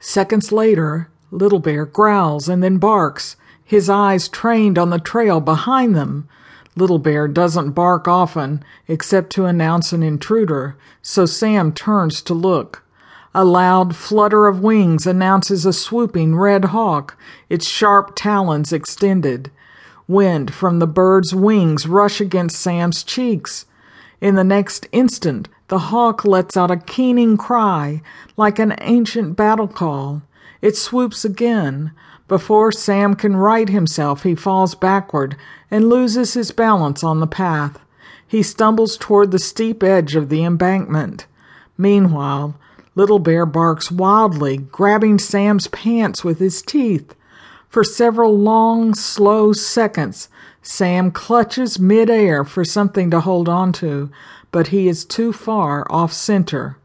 Seconds later, Little Bear growls and then barks, his eyes trained on the trail behind them. Little Bear doesn't bark often, except to announce an intruder, so Sam turns to look. A loud flutter of wings announces a swooping red hawk, its sharp talons extended. Wind from the bird's wings rush against Sam's cheeks. In the next instant, the hawk lets out a keening cry, like an ancient battle call. It swoops again. Before Sam can right himself, he falls backward and loses his balance on the path. He stumbles toward the steep edge of the embankment. Meanwhile, Little Bear barks wildly, grabbing Sam's pants with his teeth. For several long, slow seconds, Sam clutches midair for something to hold on to, but he is too far off center.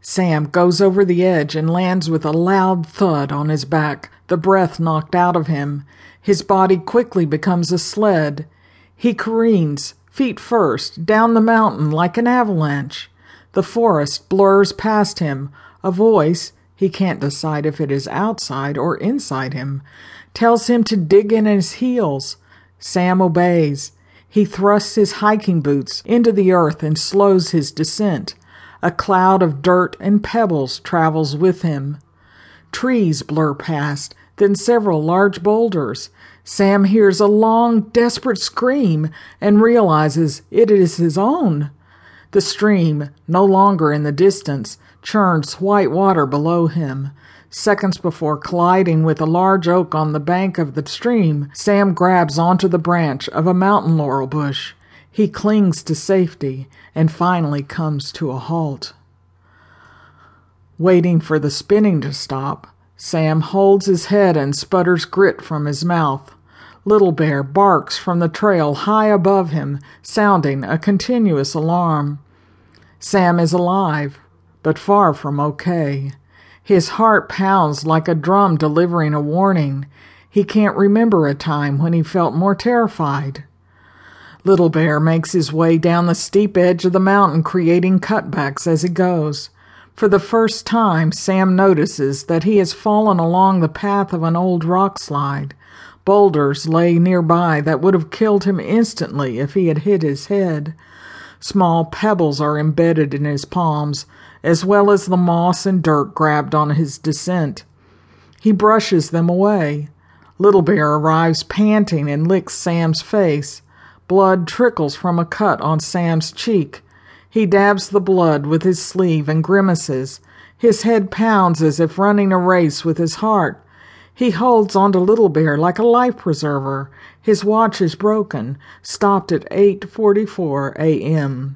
Sam goes over the edge and lands with a loud thud on his back, the breath knocked out of him. His body quickly becomes a sled. He careens, feet first, down the mountain like an avalanche. The forest blurs past him. A voice, he can't decide if it is outside or inside him, tells him to dig in his heels. Sam obeys. He thrusts his hiking boots into the earth and slows his descent. A cloud of dirt and pebbles travels with him. Trees blur past, then several large boulders. Sam hears a long, desperate scream and realizes it is his own. The stream, no longer in the distance, churns white water below him. Seconds before colliding with a large oak on the bank of the stream, Sam grabs onto the branch of a mountain laurel bush. He clings to safety and finally comes to a halt. Waiting for the spinning to stop, Sam holds his head and sputters grit from his mouth. Little Bear barks from the trail high above him, sounding a continuous alarm. Sam is alive, but far from okay. His heart pounds like a drum delivering a warning. He can't remember a time when he felt more terrified. Little Bear makes his way down the steep edge of the mountain, creating cutbacks as he goes. For the first time, Sam notices that he has fallen along the path of an old rock slide. Boulders lay nearby that would have killed him instantly if he had hit his head. Small pebbles are embedded in his palms, as well as the moss and dirt grabbed on his descent. He brushes them away. Little Bear arrives panting and licks Sam's face. Blood trickles from a cut on Sam's cheek. He dabs the blood with his sleeve and grimaces. His head pounds as if running a race with his heart. He holds onto Little Bear like a life preserver. His watch is broken, stopped at 8:44 a.m.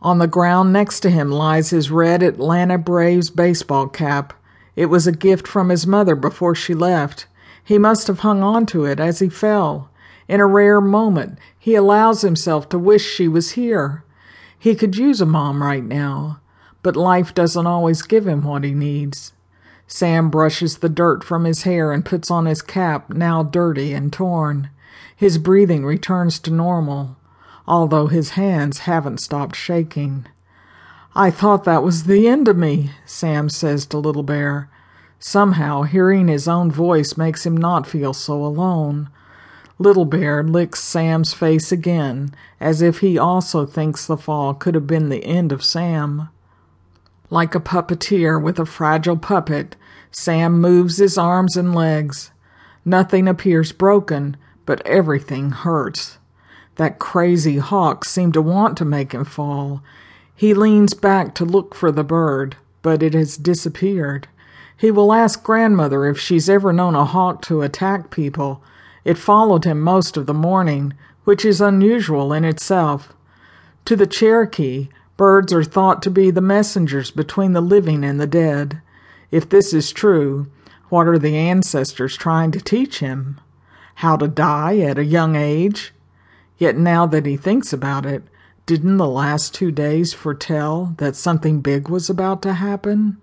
On the ground next to him lies his red Atlanta Braves baseball cap. It was a gift from his mother before she left. He must have hung on to it as he fell. In a rare moment, he allows himself to wish she was here. He could use a mom right now, but life doesn't always give him what he needs. Sam brushes the dirt from his hair and puts on his cap, now dirty and torn. His breathing returns to normal, although his hands haven't stopped shaking. I thought that was the end of me, Sam says to Little Bear. Somehow, hearing his own voice makes him not feel so alone. Little Bear licks Sam's face again, as if he also thinks the fall could have been the end of Sam. Like a puppeteer with a fragile puppet, Sam moves his arms and legs. Nothing appears broken, but everything hurts. That crazy hawk seemed to want to make him fall. He leans back to look for the bird, but it has disappeared. He will ask grandmother if she's ever known a hawk to attack people, it followed him most of the morning, which is unusual in itself. To the Cherokee, birds are thought to be the messengers between the living and the dead. If this is true, what are the ancestors trying to teach him? How to die at a young age? Yet now that he thinks about it, didn't the last two days foretell that something big was about to happen?